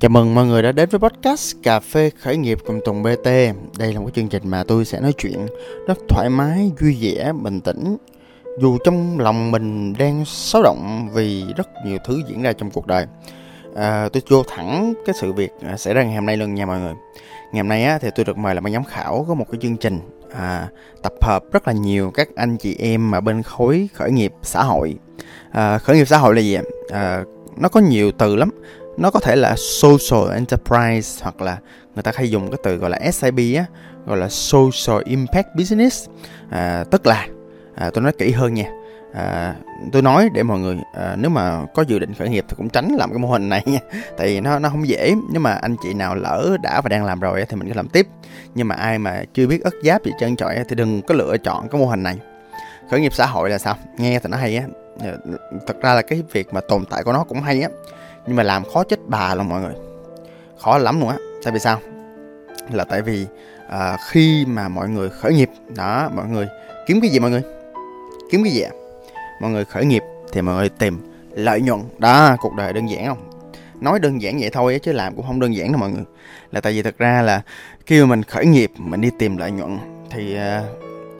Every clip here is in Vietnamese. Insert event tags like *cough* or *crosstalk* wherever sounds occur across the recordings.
Chào mừng mọi người đã đến với podcast Cà phê khởi nghiệp cùng Tùng BT. Đây là một chương trình mà tôi sẽ nói chuyện rất thoải mái, vui vẻ, bình tĩnh. Dù trong lòng mình đang xáo động vì rất nhiều thứ diễn ra trong cuộc đời. À, tôi vô thẳng cái sự việc à, xảy ra ngày hôm nay luôn nha mọi người. Ngày hôm nay á, thì tôi được mời làm ban giám khảo có một cái chương trình à, tập hợp rất là nhiều các anh chị em mà bên khối khởi nghiệp xã hội. À, khởi nghiệp xã hội là gì? À, nó có nhiều từ lắm nó có thể là social enterprise hoặc là người ta hay dùng cái từ gọi là SIB á gọi là social impact business. À, tức là à, tôi nói kỹ hơn nha. À, tôi nói để mọi người à, nếu mà có dự định khởi nghiệp thì cũng tránh làm cái mô hình này nha. *laughs* Tại vì nó nó không dễ. Nếu mà anh chị nào lỡ đã và đang làm rồi thì mình cứ làm tiếp. Nhưng mà ai mà chưa biết ất giáp gì trơn trọi thì đừng có lựa chọn cái mô hình này. Khởi nghiệp xã hội là sao? Nghe thì nó hay á. Thật ra là cái việc mà tồn tại của nó cũng hay á nhưng mà làm khó chết bà luôn mọi người. Khó lắm luôn á. Tại vì sao? Là tại vì à, khi mà mọi người khởi nghiệp đó mọi người kiếm cái gì mọi người? Kiếm cái gì ạ? Mọi người khởi nghiệp thì mọi người tìm lợi nhuận. Đó cuộc đời đơn giản không? Nói đơn giản vậy thôi chứ làm cũng không đơn giản đâu mọi người. Là tại vì thật ra là khi mà mình khởi nghiệp mình đi tìm lợi nhuận thì à,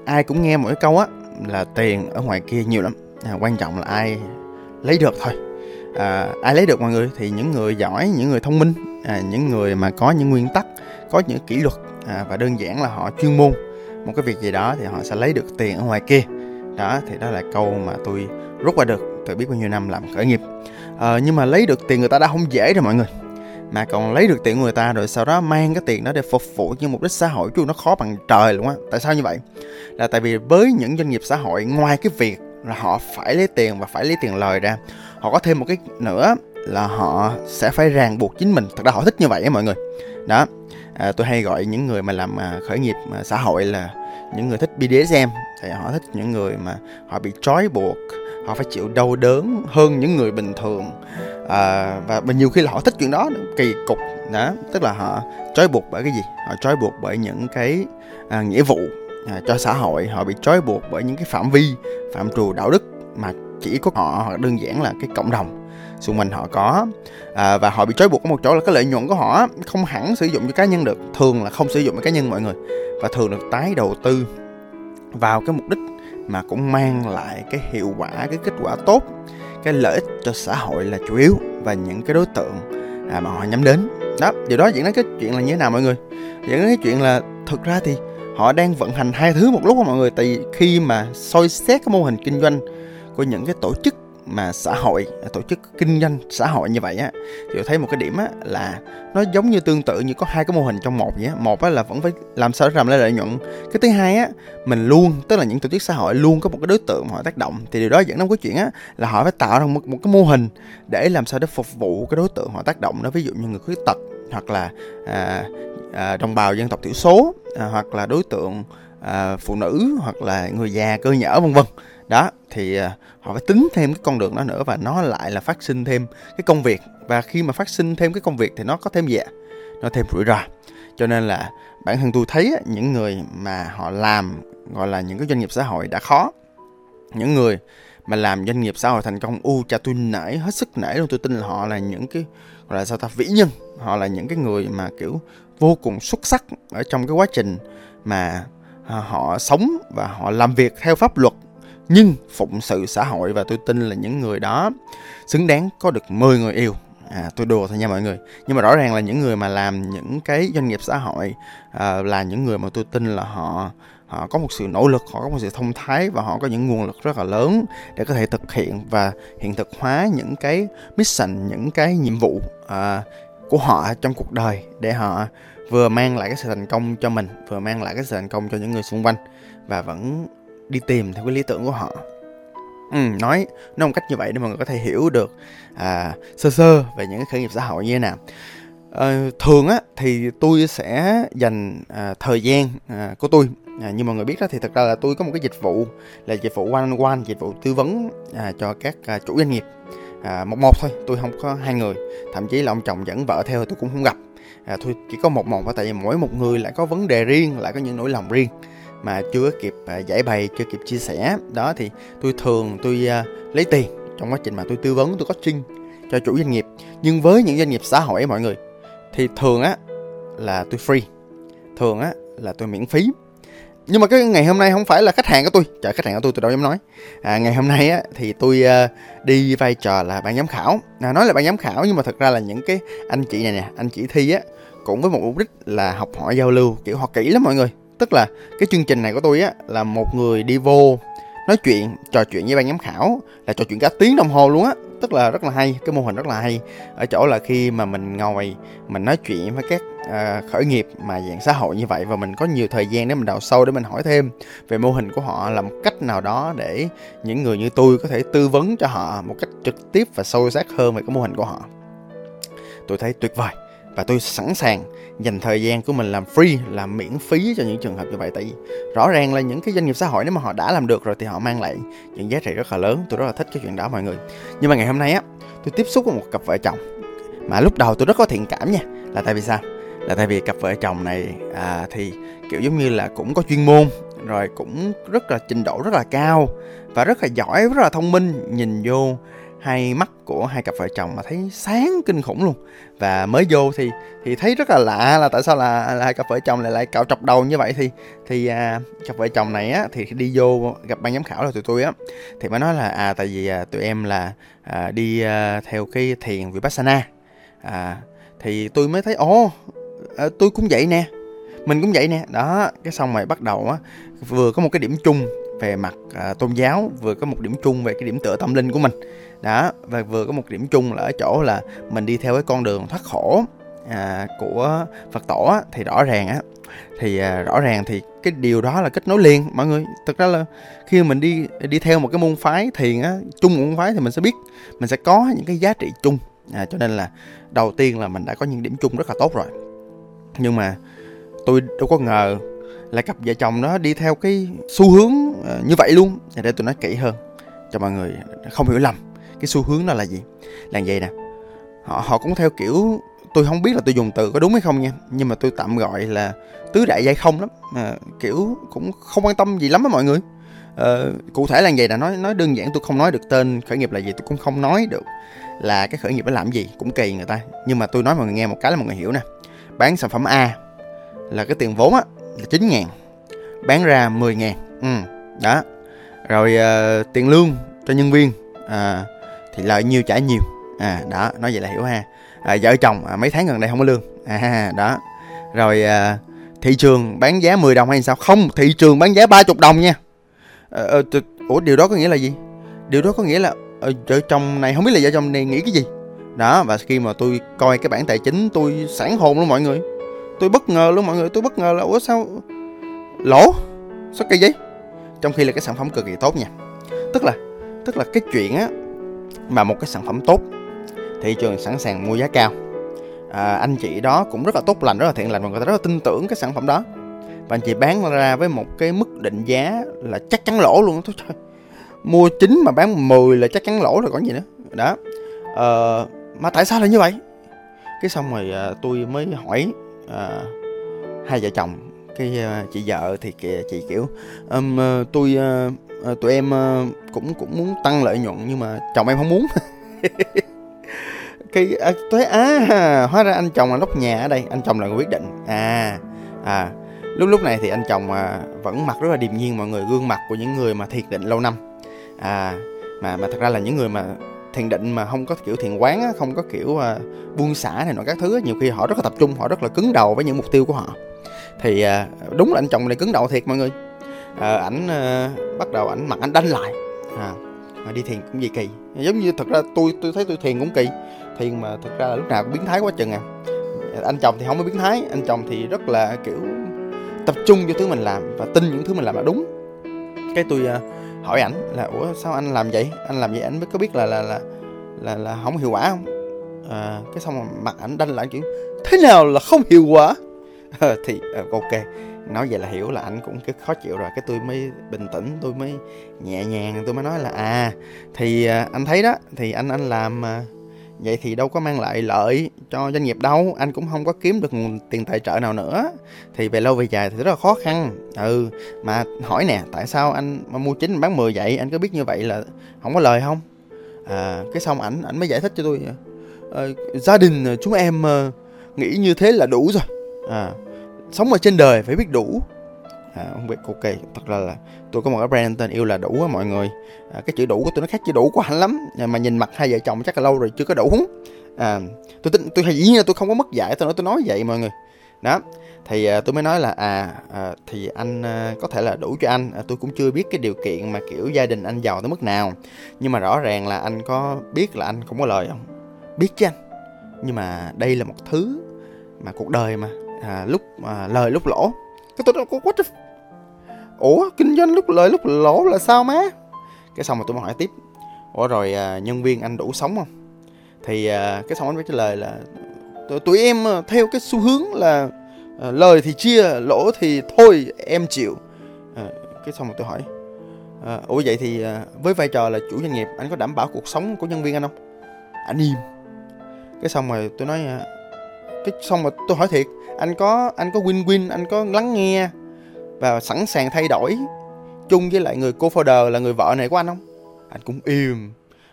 ai cũng nghe mỗi câu á là tiền ở ngoài kia nhiều lắm. À, quan trọng là ai lấy được thôi à, ai lấy được mọi người? Thì những người giỏi những người thông minh à, những người mà có những nguyên tắc có những kỷ luật à, và đơn giản là họ chuyên môn. Một cái việc gì đó thì họ sẽ lấy được tiền ở ngoài kia. Đó thì đó là câu mà tôi rút ra được. Từ biết bao nhiêu năm làm khởi nghiệp. À, nhưng mà lấy được tiền người ta đã không dễ rồi mọi người. Mà còn lấy được tiền người ta rồi sau đó mang cái tiền đó để phục vụ cho mục đích xã hội chứ nó khó bằng trời luôn á. Tại sao như vậy? Là tại vì với những doanh nghiệp xã hội ngoài cái việc là họ phải lấy tiền và phải lấy tiền lời ra. Họ có thêm một cái nữa là họ sẽ phải ràng buộc chính mình. Thật ra họ thích như vậy á mọi người. Đó. À, tôi hay gọi những người mà làm à, khởi nghiệp à, xã hội là những người thích BDSM thì họ thích những người mà họ bị trói buộc họ phải chịu đau đớn hơn những người bình thường. À, và nhiều khi là họ thích chuyện đó kỳ cục. Đó. Tức là họ trói buộc bởi cái gì? Họ trói buộc bởi những cái à, nghĩa vụ à, cho xã hội họ bị trói buộc bởi những cái phạm vi phạm trù đạo đức mà chỉ có họ hoặc đơn giản là cái cộng đồng. Xung quanh họ có à, và họ bị trói buộc ở một chỗ là cái lợi nhuận của họ không hẳn sử dụng cho cá nhân được thường là không sử dụng cho cá nhân mọi người và thường được tái đầu tư vào cái mục đích mà cũng mang lại cái hiệu quả cái kết quả tốt cái lợi ích cho xã hội là chủ yếu và những cái đối tượng à, mà họ nhắm đến. Đó điều đó diễn đến cái chuyện là như thế nào mọi người? Diễn đến cái chuyện là thực ra thì họ đang vận hành hai thứ một lúc đó mọi người. Tại vì khi mà soi xét cái mô hình kinh doanh của những cái tổ chức mà xã hội tổ chức kinh doanh xã hội như vậy á thì tôi thấy một cái điểm á là nó giống như tương tự như có hai cái mô hình trong một vậy á. Một á là vẫn phải làm sao để làm lại lợi nhuận. Cái thứ hai á mình luôn tức là những tổ chức xã hội luôn có một cái đối tượng mà họ tác động. Thì điều đó dẫn đến cái chuyện á là họ phải tạo ra một, một cái mô hình để làm sao để phục vụ cái đối tượng họ tác động đó. Ví dụ như người khuyết tật hoặc là à, à, đồng bào dân tộc thiểu số à, hoặc là đối tượng à, phụ nữ hoặc là người già cơ nhở vân vân. Đó thì à, họ phải tính thêm cái con đường đó nữa và nó lại là phát sinh thêm cái công việc. Và khi mà phát sinh thêm cái công việc thì nó có thêm gì ạ nó thêm rủi ro. Cho nên là bản thân tôi thấy những người mà họ làm gọi là những cái doanh nghiệp xã hội đã khó. Những người mà làm doanh nghiệp xã hội thành công u cha tôi nể hết sức nể luôn. Tôi tin là họ là những cái gọi là sao ta vĩ nhân. Họ là những cái người mà kiểu vô cùng xuất sắc ở trong cái quá trình mà à, họ sống và họ làm việc theo pháp luật nhưng phụng sự xã hội. Và tôi tin là những người đó xứng đáng có được 10 người yêu. À tôi đùa thôi nha mọi người. Nhưng mà rõ ràng là những người mà làm những cái doanh nghiệp xã hội à, là những người mà tôi tin là họ họ có một sự nỗ lực họ có một sự thông thái và họ có những nguồn lực rất là lớn để có thể thực hiện và hiện thực hóa những cái mission những cái nhiệm vụ à, của họ trong cuộc đời để họ vừa mang lại cái sự thành công cho mình vừa mang lại cái sự thành công cho những người xung quanh và vẫn đi tìm theo cái lý tưởng của họ. Ừ, nói nói một cách như vậy để mọi người có thể hiểu được à, sơ sơ về những cái khởi nghiệp xã hội như thế nào. À, thường á thì tôi sẽ dành à, thời gian à, của tôi à, như mọi người biết đó thì thật ra là tôi có một cái dịch vụ là dịch vụ one on one dịch vụ tư vấn à, cho các à, chủ doanh nghiệp. À, một một thôi tôi không có hai người. Thậm chí là ông chồng dẫn vợ theo tôi cũng không gặp. À, tôi chỉ có một một tại vì mỗi một người lại có vấn đề riêng lại có những nỗi lòng riêng mà chưa kịp à, giải bày chưa kịp chia sẻ. Đó thì tôi thường tôi à, lấy tiền trong quá trình mà tôi tư vấn tôi coaching cho chủ doanh nghiệp. Nhưng với những doanh nghiệp xã hội ấy, mọi người thì thường á là tôi free thường á là tôi miễn phí nhưng mà cái ngày hôm nay không phải là khách hàng của tôi. Trời khách hàng của tôi tôi đâu dám nói. À, ngày hôm nay á thì tôi uh, đi vai trò là ban giám khảo. À, nói là ban giám khảo nhưng mà thật ra là những cái anh chị này nè anh chị thi á cũng với một mục đích là học hỏi giao lưu kiểu họ kỹ lắm mọi người. Tức là cái chương trình này của tôi á là một người đi vô nói chuyện trò chuyện với ban giám khảo là trò chuyện cả tiếng đồng hồ luôn á tức là rất là hay cái mô hình rất là hay. Ở chỗ là khi mà mình ngồi mình nói chuyện với các uh, khởi nghiệp mà dạng xã hội như vậy và mình có nhiều thời gian để mình đào sâu để mình hỏi thêm về mô hình của họ làm cách nào đó để những người như tôi có thể tư vấn cho họ một cách trực tiếp và sâu sắc hơn về cái mô hình của họ. Tôi thấy tuyệt vời và tôi sẵn sàng dành thời gian của mình làm free làm miễn phí cho những trường hợp như vậy. Tại vì rõ ràng là những cái doanh nghiệp xã hội nếu mà họ đã làm được rồi thì họ mang lại những giá trị rất là lớn. Tôi rất là thích cái chuyện đó mọi người. Nhưng mà ngày hôm nay á tôi tiếp xúc với một cặp vợ chồng. Mà lúc đầu tôi rất có thiện cảm nha. Là tại vì sao? Là tại vì cặp vợ chồng này à, thì kiểu giống như là cũng có chuyên môn rồi cũng rất là trình độ rất là cao và rất là giỏi rất là thông minh. Nhìn vô hai mắt của hai cặp vợ chồng mà thấy sáng kinh khủng luôn. Và mới vô thì thì thấy rất là lạ là tại sao là, là hai cặp vợ chồng lại lại cạo trọc đầu như vậy thì thì à, cặp vợ chồng này á thì đi vô gặp ban giám khảo là tụi tôi á. Thì mới nói là à tại vì à, tụi em là à, đi à, theo cái thiền vipassana. À thì tôi mới thấy ồ à, tôi cũng vậy nè mình cũng vậy nè. Đó cái xong rồi bắt đầu á vừa có một cái điểm chung về mặt à, tôn giáo vừa có một điểm chung về cái điểm tựa tâm linh của mình. Đó và vừa có một điểm chung là ở chỗ là mình đi theo cái con đường thoát khổ à, của phật tổ á, thì rõ ràng á thì à, rõ ràng thì cái điều đó là kết nối liền. Mọi người thực ra là khi mình đi đi theo một cái môn phái thiền á chung một môn phái thì mình sẽ biết mình sẽ có những cái giá trị chung. À, cho nên là đầu tiên là mình đã có những điểm chung rất là tốt rồi. Nhưng mà tôi đâu có ngờ là cặp vợ chồng nó đi theo cái xu hướng ờ, như vậy luôn. Để tôi nói kỹ hơn cho mọi người không hiểu lầm cái xu hướng đó là gì. Là vậy nè họ họ cũng theo kiểu tôi không biết là tôi dùng từ có đúng hay không nha nhưng mà tôi tạm gọi là tứ đại giai không lắm. À, kiểu cũng không quan tâm gì lắm á mọi người. À, cụ thể là vậy là nói nói đơn giản tôi không nói được tên khởi nghiệp là gì tôi cũng không nói được là cái khởi nghiệp nó làm gì cũng kỳ người ta. Nhưng mà tôi nói mọi người nghe một cái là mọi người hiểu nè. Bán sản phẩm A là cái tiền vốn á là 9 ngàn bán ra 10 ngàn. Ừ, đó. Rồi uh, tiền lương cho nhân viên à, thì lợi nhiều trả nhiều à đó nói vậy là hiểu ha. À, vợ chồng à, mấy tháng gần đây không có lương. À đó. Rồi à, thị trường bán giá 10 đồng hay sao? Không thị trường bán giá 30 đồng nha. À, à, ủa điều đó có nghĩa là gì? Điều đó có nghĩa là à, vợ chồng này không biết là vợ chồng này nghĩ cái gì? Đó và khi mà tôi coi cái bản tài chính tôi sẵn hồn luôn mọi người tôi bất ngờ luôn mọi người tôi bất ngờ là ủa sao? Lỗ? Sao kỳ vậy? Trong khi là cái sản phẩm cực kỳ tốt nha. Tức là tức là cái chuyện á mà một cái sản phẩm tốt thị trường sẵn sàng mua giá cao. À, anh chị đó cũng rất là tốt lành rất là thiện lành và người ta rất là tin tưởng cái sản phẩm đó. Và anh chị bán ra với một cái mức định giá là chắc chắn lỗ luôn thôi trời mua chín mà bán 10 là chắc chắn lỗ rồi còn gì nữa. Đó. À, mà tại sao lại như vậy? Cái xong rồi à, tôi mới hỏi à, hai vợ chồng cái à, chị vợ thì kìa chị kiểu um, à, tôi uh, tụi em uh, cũng cũng muốn tăng lợi nhuận nhưng mà chồng em không muốn. *laughs* Cái à, tôi thấy à hóa ra anh chồng là lóc nhà ở đây anh chồng là người quyết định. À à lúc lúc này thì anh chồng à, vẫn mặt rất là điềm nhiên mọi người gương mặt của những người mà thiệt định lâu năm. À mà mà thật ra là những người mà thiền định mà không có kiểu thiền quán á, không có kiểu uh, buông xả này nọ các thứ á, nhiều khi họ rất là tập trung họ rất là cứng đầu với những mục tiêu của họ. Thì uh, đúng là anh chồng này cứng đầu thiệt mọi người. Uh, ảnh uh, bắt đầu ảnh mặt ảnh đánh lại. À, mà đi thiền cũng gì kỳ. Giống như thật ra tôi tôi thấy tôi thiền cũng kỳ. Thiền mà thật ra là lúc nào cũng biến thái quá chừng à. Anh chồng thì không có biến thái anh chồng thì rất là kiểu tập trung cho thứ mình làm và tin những thứ mình làm là đúng. Cái tôi uh, hỏi ảnh là ủa sao anh làm vậy? Anh làm vậy anh mới có biết là là là là, là không hiệu quả không? À, cái xong rồi mặt ảnh đanh lại kiểu thế nào là không hiệu quả? À, *laughs* thì à, ok. Nói vậy là hiểu là anh cũng cái khó chịu rồi cái tôi mới bình tĩnh tôi mới nhẹ nhàng tôi mới nói là à thì à, anh thấy đó thì anh anh làm à, vậy thì đâu có mang lại lợi cho doanh nghiệp đâu. Anh cũng không có kiếm được nguồn tiền tài trợ nào nữa. Thì về lâu về dài thì rất là khó khăn. Ừ mà hỏi nè tại sao anh mà mua chín bán 10 vậy? Anh có biết như vậy là không có lời không? À cái xong ảnh ảnh mới giải thích cho tôi. À, gia đình ờ, chúng em ờ, nghĩ như thế là đủ rồi. À, sống ở trên đời phải biết đủ à, không biết ok. Thật ra là tôi có một cái brand tên yêu là đủ á mọi người. À, cái chữ đủ của tôi nó khác chữ đủ của anh lắm. À, mà nhìn mặt hai vợ chồng chắc là lâu rồi chưa có đủ. À, tôi tính tôi dĩ nhiên là tôi không có mất dạy tôi nói tôi nói vậy mọi người. Đó. Thì à, tôi mới nói là à, à thì anh à, có thể là đủ cho anh. À, tôi cũng chưa biết cái điều kiện mà kiểu gia đình anh giàu tới mức nào. Nhưng mà rõ ràng là anh có biết là anh không có lời không? Biết chứ anh. Nhưng mà đây là một thứ mà cuộc đời mà à, lúc à, lời lúc lỗ cái tôi nói what the ủa kinh doanh lúc lời lúc lỗ là sao má? Cái xong rồi tôi mới hỏi tiếp. Ủa rồi à, nhân viên anh đủ sống không? Thì à, cái xong anh mới trả lời là tụi em à, theo cái xu hướng là à, lời thì chia lỗ thì thôi em chịu. À, cái xong rồi tôi hỏi à, ủa vậy thì à, với vai trò là chủ doanh nghiệp anh có đảm bảo cuộc sống của nhân viên anh không? Anh im. Cái xong rồi tôi nói à, cái xong rồi tôi hỏi thiệt, anh có anh có win win, anh có lắng nghe và sẵn sàng thay đổi chung với lại người cô founder là người vợ này của anh không? Anh cũng im.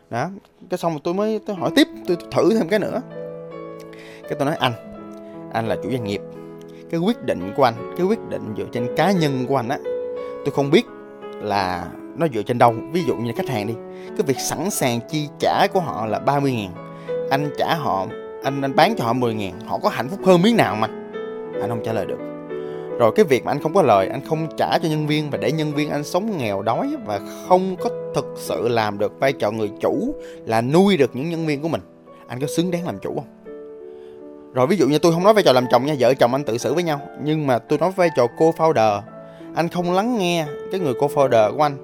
Đó, cái xong rồi tôi mới, tôi hỏi tiếp, tôi thử thêm cái nữa. Cái tôi nói, anh anh là chủ doanh nghiệp. Cái quyết định của anh, cái quyết định dựa trên cá nhân của anh á, tôi không biết là nó dựa trên đâu. Ví dụ như khách hàng đi, cái việc sẵn sàng chi trả của họ là 30 ngàn, anh trả họ anh anh bán cho họ 10 ngàn, họ có hạnh phúc hơn miếng nào mà? Anh không trả lời được. Rồi cái việc mà anh không có lời, anh không trả cho nhân viên và để nhân viên anh sống nghèo đói và không có thực sự làm được vai trò người chủ là nuôi được những nhân viên của mình, anh có xứng đáng làm chủ không? Rồi ví dụ như tôi không nói vai trò làm chồng nha, vợ chồng anh tự xử với nhau, nhưng mà tôi nói vai trò cô founder anh không lắng nghe cái người cô founder của anh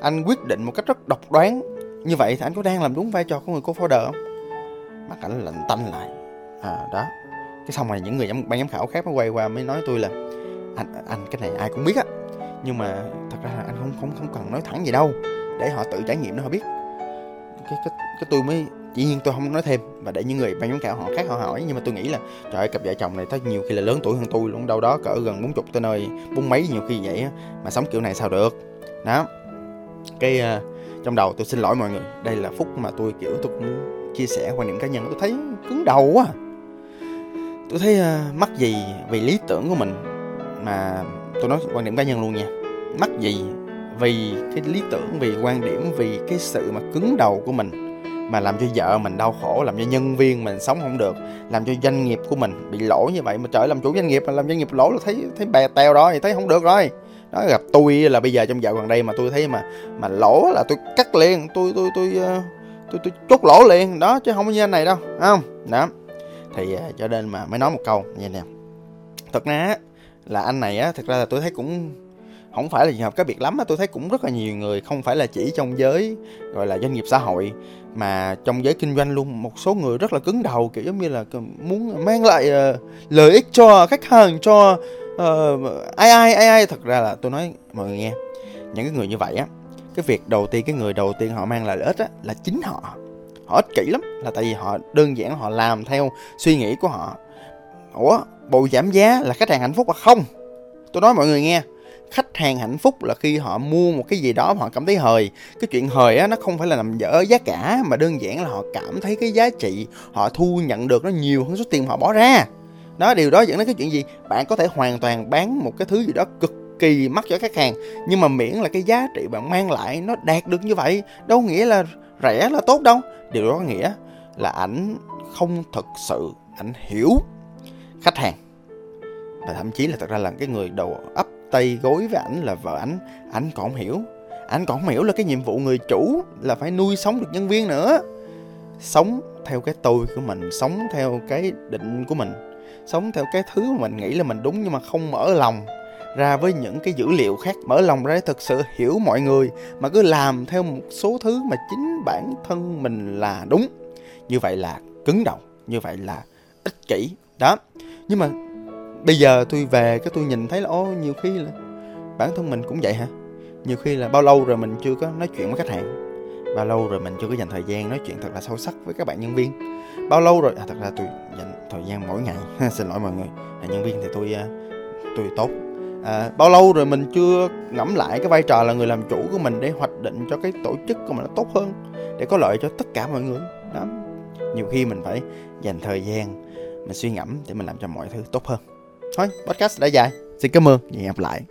anh quyết định một cách rất độc đoán. Như vậy thì anh có đang làm đúng vai trò của người cô founder không? Mắt ảnh lạnh tanh lại. À đó. Cái xong rồi những người giám, ban giám khảo khác mới quay qua mới nói tôi là anh anh cái này ai cũng biết á. Nhưng mà thật ra là anh không không không cần nói thẳng gì đâu. Để họ tự trải nghiệm nó họ biết. Cái cái cái tôi mới dĩ nhiên tôi không nói thêm. Và để những người ban giám khảo họ khác họ hỏi nhưng mà tôi nghĩ là trời ơi cặp vợ chồng này tới nhiều khi là lớn tuổi hơn tôi luôn. Đâu đó cỡ gần bốn chục tới nơi bốn mấy nhiều khi vậy á mà sống kiểu này sao được. Đó. Cái uh, trong đầu tôi xin lỗi mọi người. Đây là phút mà tôi kiểu tôi cũng chia sẻ quan điểm cá nhân. Tôi thấy cứng đầu quá à. tôi thấy uh, mắc gì vì lý tưởng của mình mà tôi nói quan điểm cá nhân luôn nha. Mắc gì vì cái lý tưởng vì quan điểm vì cái sự mà cứng đầu của mình mà làm cho vợ mình đau khổ làm cho nhân viên mình sống không được làm cho doanh nghiệp của mình bị lỗ như vậy mà trời làm chủ doanh nghiệp mà làm doanh nghiệp lỗ là thấy thấy bè teo rồi thấy không được rồi. Đó gặp tôi là bây giờ trong dạo gần đây mà tôi thấy mà mà lỗ là tôi cắt liền. Tôi tôi tôi tôi, tôi, tôi chốt lỗ liền. Đó chứ không có như anh này đâu không? Đó. Thì ờ, cho nên mà mới nói một câu như nè. Thật ra là anh này á thật ra là tôi thấy cũng không phải là trường hợp cá biệt lắm á. Tôi thấy cũng rất là nhiều người không phải là chỉ trong giới gọi là doanh nghiệp xã hội mà trong giới kinh doanh luôn. Một số người rất là cứng đầu kiểu giống như là muốn mang lại uh, lợi ích cho khách hàng cho uh, ai ai ai ai. Thật ra là tôi nói mọi người nghe những cái người như vậy á cái việc đầu tiên, cái người đầu tiên họ mang lại lợi ích á, là chính họ. Họ ích kỷ lắm, là tại vì họ đơn giản họ làm theo suy nghĩ của họ. Ủa, bộ giảm giá là khách hàng hạnh phúc à? Không. Tôi nói mọi người nghe, khách hàng hạnh phúc là khi họ mua một cái gì đó mà họ cảm thấy hời. Cái chuyện hời á, nó không phải là nằm dở giá cả, mà đơn giản là họ cảm thấy cái giá trị, họ thu nhận được nó nhiều hơn số tiền họ bỏ ra. Đó, điều đó dẫn đến cái chuyện gì? Bạn có thể hoàn toàn bán một cái thứ gì đó cực kỳ mắc cho khách hàng, nhưng mà miễn là cái giá trị bạn mang lại nó đạt được như vậy, đâu nghĩa là rẻ là tốt đâu. Điều đó có nghĩa là ảnh không thực sự ảnh hiểu khách hàng. Và thậm chí là thật ra là cái người đầu ấp tay gối với ảnh là vợ ảnh ảnh còn không hiểu. Ảnh còn không hiểu là cái nhiệm vụ người chủ là phải nuôi sống được nhân viên nữa. Sống theo cái tôi của mình, sống theo cái định của mình, sống theo cái thứ mà mình nghĩ là mình đúng nhưng mà không mở lòng ra với những cái dữ liệu khác. Mở lòng ra để thực sự hiểu mọi người mà cứ làm theo một số thứ mà chính bản thân mình là đúng. Như vậy là cứng đầu như vậy là ích kỷ. Đó. Nhưng mà bây giờ tôi về cái tôi nhìn thấy là ô nhiều khi là bản thân mình cũng vậy hả? Nhiều khi là bao lâu rồi mình chưa có nói chuyện với khách hàng? Bao lâu rồi mình chưa có dành thời gian nói chuyện thật là sâu sắc với các bạn nhân viên? Bao lâu rồi? À, thật ra tôi dành thời gian mỗi ngày. *laughs* Xin lỗi mọi người. À, nhân viên thì tôi à, tôi tốt à, bao lâu rồi mình chưa ngẫm lại cái vai trò là người làm chủ của mình để hoạch định cho cái tổ chức của mình nó tốt hơn để có lợi cho tất cả mọi người. Đó. Nhiều khi mình phải dành thời gian mình suy ngẫm để mình làm cho mọi thứ tốt hơn. Thôi podcast đã dài. Xin cảm ơn. Và hẹn gặp lại.